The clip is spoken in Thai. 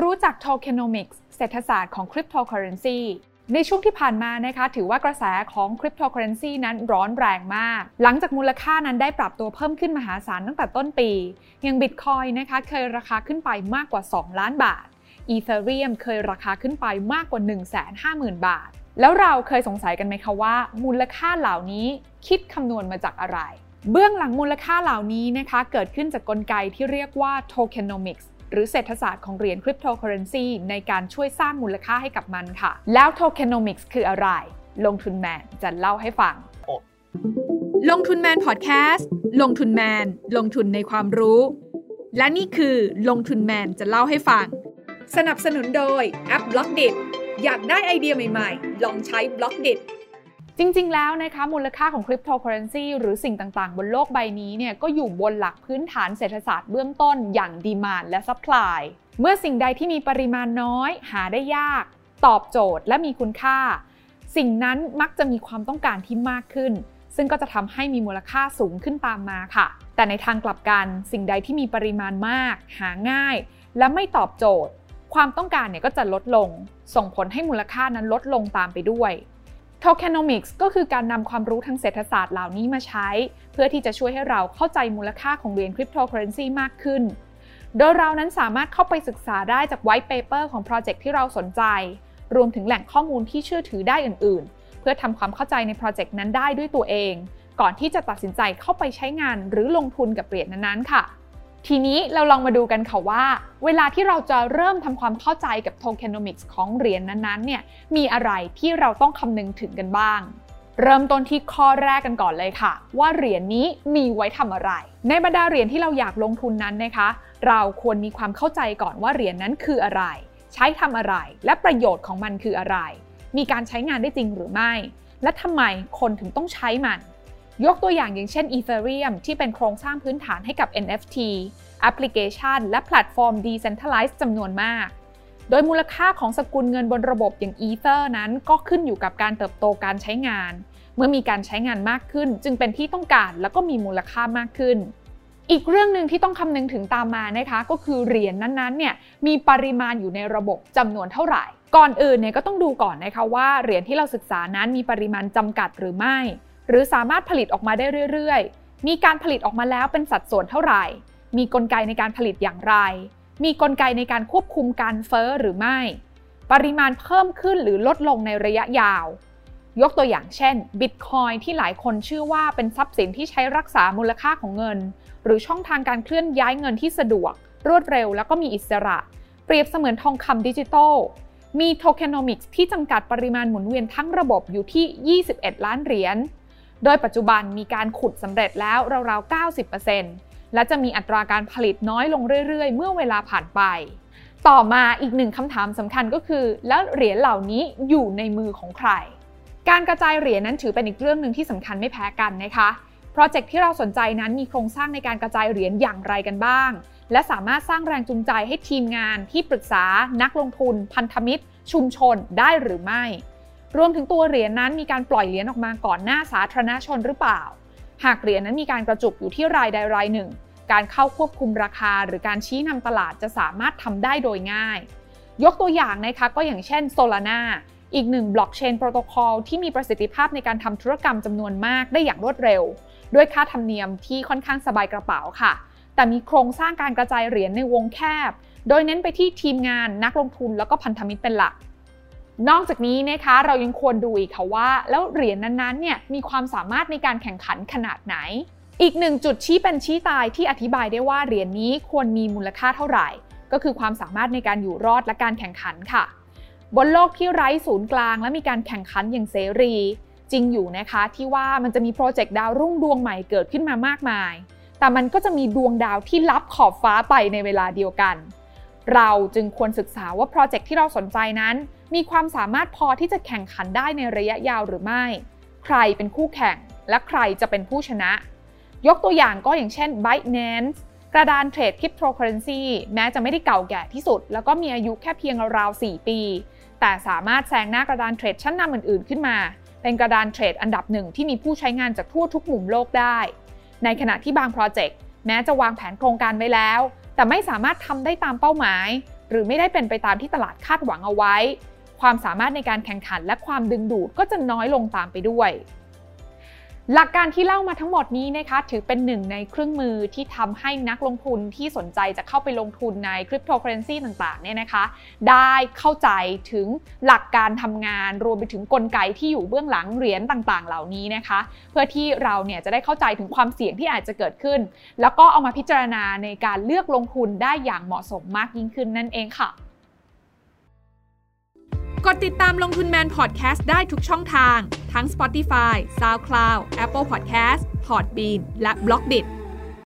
รู้จัก tokenomics เศรษฐศาสตร์ของ cryptocurrency ในช่วงที่ผ่านมานะคะถือว่ากระแสของ cryptocurrency นั้นร้อนแรงมาก หลังจากมูลค่านั้นได้ปรับตัวเพิ่มขึ้นมหาศาลตั้งแต่ต้นปี อย่าง Bitcoin นะคะเคยราคาขึ้นไปมากกว่า 2 ล้านบาท Ethereum เคยราคาขึ้นไปมากกว่า 150,000 บาท แล้วเราเคยสงสัยกันไหมคะว่า มูลค่าเหล่านี้คิดคำนวณมาจากอะไร เบื้องหลังมูลค่าเหล่านี้นะคะเกิดขึ้นจากกลไกที่เรียกว่า tokenomics หรือเศรษฐศาสตร์ของเหรียญคริปโตเคอเรนซีในการช่วยสร้างมูลค่าให้กับมันค่ะ แล้ว tokenomics คืออะไร ลงทุนแมนจะเล่าให้ฟัง ลงทุนแมนพอดแคสต์ลงทุนแมน ลงทุนในความรู้ และนี่คือลงทุนแมนจะเล่าให้ฟัง สนับสนุนโดยแอป Blockdit อยากได้ไอเดียใหม่ๆ ลองใช้ Blockdit จริงๆ แล้วนะคะมูลค่าของคริปโตเคอเรนซีหรือสิ่งต่างๆ บนโลกใบนี้เนี่ยก็อยู่บนหลักพื้นฐานเศรษฐศาสตร์เบื้องต้นอย่าง demand และ supplyเมื่อสิ่งใดที่มีปริมาณน้อย หาได้ยาก ตอบโจทย์และมีคุณค่า สิ่งนั้นมักจะมีความต้องการที่มากขึ้น ซึ่งก็จะทำให้มีมูลค่าสูงขึ้นตามมาค่ะ แต่ในทางกลับกันสิ่งใดที่มีปริมาณมาก หาง่าย และไม่ตอบโจทย์ ความต้องการเนี่ยก็จะลดลง ส่งผลให้มูลค่านั้นลดลงตามไปด้วย Tokenomics ก็คือการนำความรู้ทางเศรษฐศาสตร์เหล่านี้มาใช้ เพื่อที่จะช่วยให้เราเข้าใจมูลค่าของเหรียญคริปโตเคอเรนซีมากขึ้น โดยเรานั้นสามารถเข้าไปศึกษาได้จาก white paper ของโปรเจกต์ที่เราสนใจ รวมถึงแหล่งข้อมูลที่เชื่อถือได้อื่น ๆ เพื่อทำความเข้าใจในโปรเจกต์นั้นได้ด้วยตัวเอง ก่อนที่จะตัดสินใจเข้าไปใช้งานหรือลงทุนกับเหรียญนั้นๆค่ะ ทีนี้เราลองมาดูกันค่ะว่า เวลาที่เราจะเริ่มทำความเข้าใจกับ tokenomics ของเหรียญนั้นๆเนี่ยมีอะไรที่เราต้องคำนึงถึงกันบ้าง เริ่มต้นที่ข้อแรกกันก่อนเลยค่ะ ว่าเหรียญนนี้มีไว้ทำอะไร ในบรรดาเหรียญที่เราอยากลงทุนนั้นนะคะ เราควรมีความเข้าใจก่อนว่าเหรียญนนั้นคืออะไร ใช้ทำอะไร และประโยชน์ของมันคืออะไร มีการใช้งานได้จริงหรือไม่ และทำไมคนถึงต้องใช้มัน ยกตัวอย่างอย่างเช่น Ethereum ที่เป็นโครงสร้างพื้นฐานให้กับ NFT แอปพลิเคชัน และแพลตฟอร์ม Decentralized จำนวนมาก โดยมูลค่าของสกุลเงินบนระบบอย่าง Ether นั้นก็ขึ้นอยู่กับการเติบโตการใช้งาน เมื่อมีการใช้งานมากขึ้น จึงเป็นที่ต้องการแล้วก็มีมูลค่ามากขึ้น อีกเรื่องหนึ่งที่ต้องคำนึงถึงตามมานะคะ ก็คือเหรียญนนั้นๆเนี่ยมีปริมาณอยู่ในระบบจำนวนเท่าไหร่ ก่อนอื่นเนี่ยก็ต้องดูก่อนนะคะว่าเหรียญที่เราศึกษานั้นมีปริมาณจำกัดหรือไม่ หรือสามารถผลิตออกมาได้เรื่อยๆ มีการผลิตออกมาแล้วเป็นสัดส่วนเท่าไหร่ มีกลไกในการผลิตอย่างไร มีกลไกในการควบคุมการเฟอ้อหรือไม่ ปริมาณเพิ่มขึ้นหรือลดลงในระยะยาว ยกตัวอย่างเช่น Bitcoin ที่หลายคนเชื่อว่าเป็นทรัพย์สินที่ใช้รักษามูลค่าของเงิน หรือช่องทางการเคลื่อนย้ายเงินที่สะดวก รวดเร็วแล้วก็มีอิสระ เปรียบเสมือนทองคำดิจิทัลมีโทเคโนมิกส์ที่จำกัดปริมาณหมุนเวียนทั้งระบบอยู่ที่ 21 ล้านเหรียญ โดยปัจจุบันมีการขุดสำเร็จแล้วราวๆ 90%และจะมีอัตราการผลิตน้อยลงเรื่อยๆ เมื่อเวลาผ่านไป ต่อมาอีกหนึ่งคำถามสำคัญก็คือ แล้วเหรียญเหล่านี้อยู่ในมือของใคร การกระจายเหรียญนั้นถือเป็นอีกเรื่องหนึ่งที่สำคัญไม่แพ้กันนะคะโปรเจกต์ที่เราสนใจนั้นมีโครงสร้างในการกระจายเหรียญอย่างไรกันบ้าง และสามารถสร้างแรงจูงใจให้ทีมงาน ที่ปรึกษา นักลงทุน พันธมิตร ชุมชนได้หรือไม่ รวมถึงตัวเหรียญนนั้นมีการปล่อยเหรียญออกมาก่อนหน้าสาธารณชนหรือเปล่า หากเหรียญนั้นมีการกระจุกอยู่ที่รายใดรายหนึ่ง การเข้าควบคุมราคา หรือการชี้นำตลาดจะสามารถทำได้โดยง่าย ยกตัวอย่างนะคะก็อย่างเช่น Solana อีกหนึ่งบล็อกเชนโปรโตคอลที่มีประสิทธิภาพในการทำธุรกรรมจำนวนมากได้อย่างรวดเร็ว ด้วยค่าธรรมเนียมที่ค่อนข้างสบายกระเป๋าค่ะ แต่มีโครงสร้างการกระจายเหรียญในวงแคบ โดยเน้นไปที่ทีมงานนักลงทุนแล้วก็พันธมิตรเป็นหลัก นอกจากนี้นะคะเรายังควรดูอีกค่ะว่า แล้วเหรียญนั้นๆเนี่ยมีความสามารถในการแข่งขันขนาดไหน อีกหนึ่งจุดชี้เป็นชี้ตายที่อธิบายได้ว่าเหรียญนี้ควรมีมูลค่าเท่าไหร่ ก็คือความสามารถในการอยู่รอดและการแข่งขันค่ะ บนโลกที่ไร้ศูนย์กลาง และมีการแข่งขันอย่างเสรี จริงอยู่นะคะที่ว่ามันจะมีโปรเจกต์ดาวรุ่งดวงใหม่เกิดขึ้นมามากมาย แต่มันก็จะมีดวงดาวที่ลับขอบฟ้าไปในเวลาเดียวกัน เราจึงควรศึกษาว่าโปรเจกต์ที่เราสนใจนั้น มีความสามารถพอที่จะแข่งขันได้ในระยะยาวหรือไม่ ใครเป็นคู่แข่ง และใครจะเป็นผู้ชนะ ยกตัวอย่างก็อย่างเช่น Binance กระดานเทรดคริปโตเคอเรนซีแม้จะไม่ได้เก่าแก่ที่สุด แล้วก็มีอายุแค่เพียงราวๆ 4 ปี แต่สามารถแซงหน้ากระดานเทรดชั้นนำอื่นๆ ขึ้นมา เป็นกระดานเทรดอันดับหนึ่งที่มีผู้ใช้งานจากทั่วทุกมุมโลกได้ ในขณะที่บางโปรเจกต์แม้จะวางแผนโครงการไว้แล้ว แต่ไม่สามารถทำได้ตามเป้าหมาย หรือไม่ได้เป็นไปตามที่ตลาดคาดหวังเอาไว้ ความสามารถในการแข่งขันและความดึงดูดก็จะน้อยลงตามไปด้วย หลักการที่เล่ามาทั้งหมดนี้นะคะถือเป็นหนึ่งในเครื่องมือที่ทำให้นักลงทุนที่สนใจจะเข้าไปลงทุนในคริปโตเคอเรนซีต่างๆเนี่ยนะคะ ได้เข้าใจถึงหลักการทำงานรวมไปถึงกลไกที่อยู่เบื้องหลังเหรียญต่างๆ เหล่านี้นะคะ เพื่อที่เราเนี่ยจะได้เข้าใจถึงความเสี่ยงที่อาจจะเกิดขึ้น แล้วก็เอามาพิจารณาในการเลือกลงทุนได้อย่างเหมาะสมมากยิ่งขึ้นนั่นเองค่ะ กดติดตามลงทุนแมนพอดแคสต์ได้ทุกช่องทาง ทั้ง Spotify, SoundCloud, Apple Podcast, Podbean และ b ล็อกดิ